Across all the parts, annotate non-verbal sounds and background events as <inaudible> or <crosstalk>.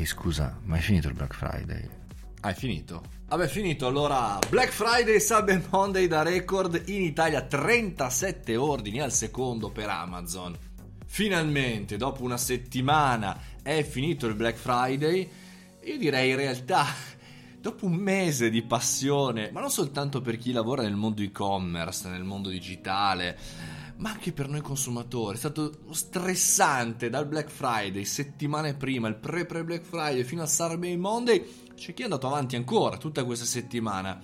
E scusa, ma è finito il Black Friday? Ah, è finito? Vabbè, finito. Allora, Black Friday, Cyber Monday da record in Italia, 37 ordini al secondo per Amazon. Finalmente, dopo una settimana, è finito il Black Friday. Io direi in realtà, dopo un mese di passione, ma non soltanto per chi lavora nel mondo e-commerce, nel mondo digitale, ma anche per noi consumatori. È stato stressante dal Black Friday, settimane prima, il pre-pre Black Friday fino a Saturday Monday. C'è chi è andato avanti ancora tutta questa settimana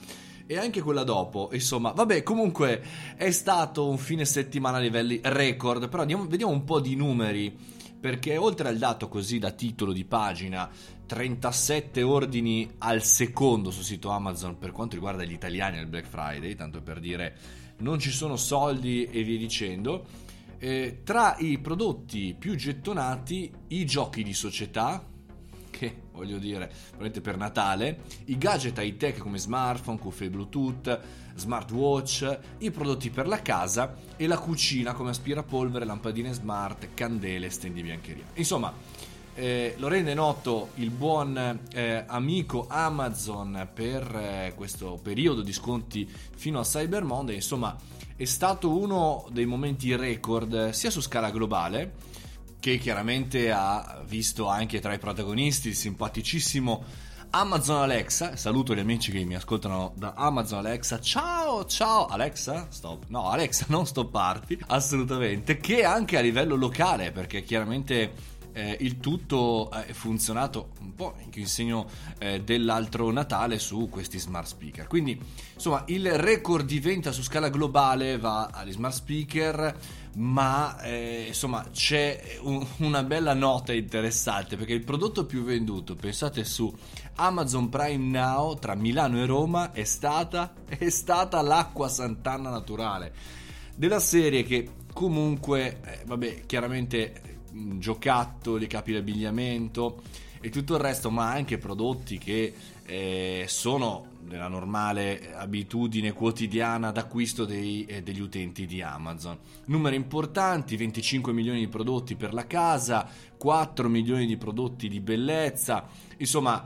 e anche quella dopo. Insomma, vabbè, comunque è stato un fine settimana a livelli record. Però andiamo, vediamo un po' di numeri. Perché oltre al dato così da titolo di pagina, 37 ordini al secondo sul sito Amazon per quanto riguarda gli italiani al Black Friday, tanto per dire non ci sono soldi e via dicendo. Eh, tra i prodotti più gettonati, i giochi di società, che voglio dire, veramente per Natale, i gadget high tech come smartphone, cuffie Bluetooth, smartwatch, i prodotti per la casa e la cucina come aspirapolvere, lampadine smart, candele, stendi biancheria. Insomma, eh, lo rende noto il buon eh, amico Amazon per eh, questo periodo di sconti fino a Cyber Monday, insomma è stato uno dei momenti record sia su scala globale che chiaramente ha visto anche tra i protagonisti il simpaticissimo Amazon Alexa, saluto gli amici che mi ascoltano da Amazon Alexa, ciao ciao Alexa, stop, no Alexa <laughs> non stopparti, assolutamente, che anche a livello locale perché chiaramente eh, il tutto è funzionato un po' anche in segno eh, dell'altro Natale su questi smart speaker. Quindi, insomma, il record di venta su scala globale va agli smart speaker, ma eh, insomma c'è un, una bella nota interessante perché il prodotto più venduto, pensate su Amazon Prime Now tra Milano e Roma è stata, <laughs> è stata l'acqua Sant'Anna naturale della serie che comunque, eh, vabbè, chiaramente giocattoli, capi di abbigliamento e tutto il resto, ma anche prodotti che eh, sono nella normale abitudine quotidiana d'acquisto dei, eh, degli utenti di Amazon. Numeri importanti, 25 milioni di prodotti per la casa, 4 milioni di prodotti di bellezza, insomma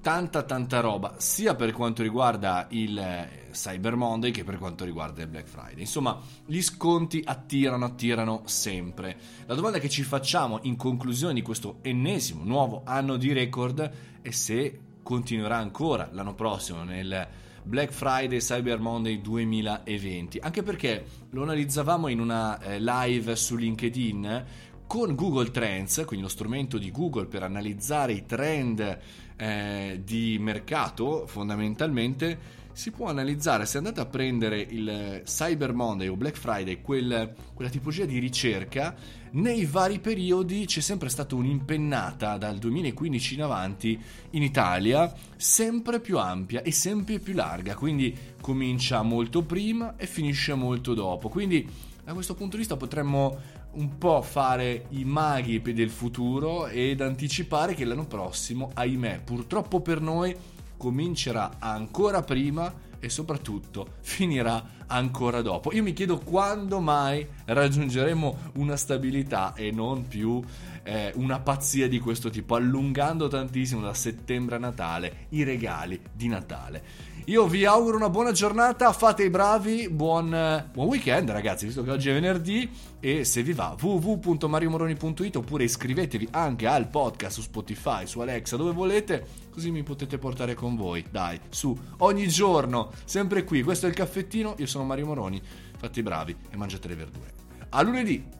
tanta tanta roba sia per quanto riguarda il eh, Cyber Monday che per quanto riguarda il Black Friday. Insomma, gli sconti attirano, attirano sempre. La domanda che ci facciamo in conclusione di questo ennesimo nuovo anno di record è se continuerà ancora l'anno prossimo nel Black Friday Cyber Monday 2020, anche perché lo analizzavamo in una eh, live su LinkedIn con Google Trends, quindi lo strumento di Google per analizzare i trend eh, di mercato, fondamentalmente si può analizzare se andate a prendere il Cyber Monday o Black Friday, quel, quella tipologia di ricerca, nei vari periodi c'è sempre stata un'impennata dal 2015 in avanti in Italia, sempre più ampia e sempre più larga, quindi comincia molto prima e finisce molto dopo. Quindi da questo punto di vista potremmo un po' fare i maghi del futuro ed anticipare che l'anno prossimo, ahimè, purtroppo per noi, comincerà ancora prima e soprattutto finirà ancora dopo. Io mi chiedo quando mai raggiungeremo una stabilità e non più eh, una pazzia di questo tipo, allungando tantissimo da settembre a Natale i regali di Natale. Io vi auguro una buona giornata, fate i bravi, buon, buon weekend ragazzi, visto che oggi è venerdì e se vi va www.mariomoroni.it oppure iscrivetevi anche al podcast su Spotify, su Alexa, dove volete, così mi potete portare con voi, dai, su, ogni giorno, sempre qui, questo è il caffettino, io sono Mario Moroni, fate i bravi e mangiate le verdure. A lunedì!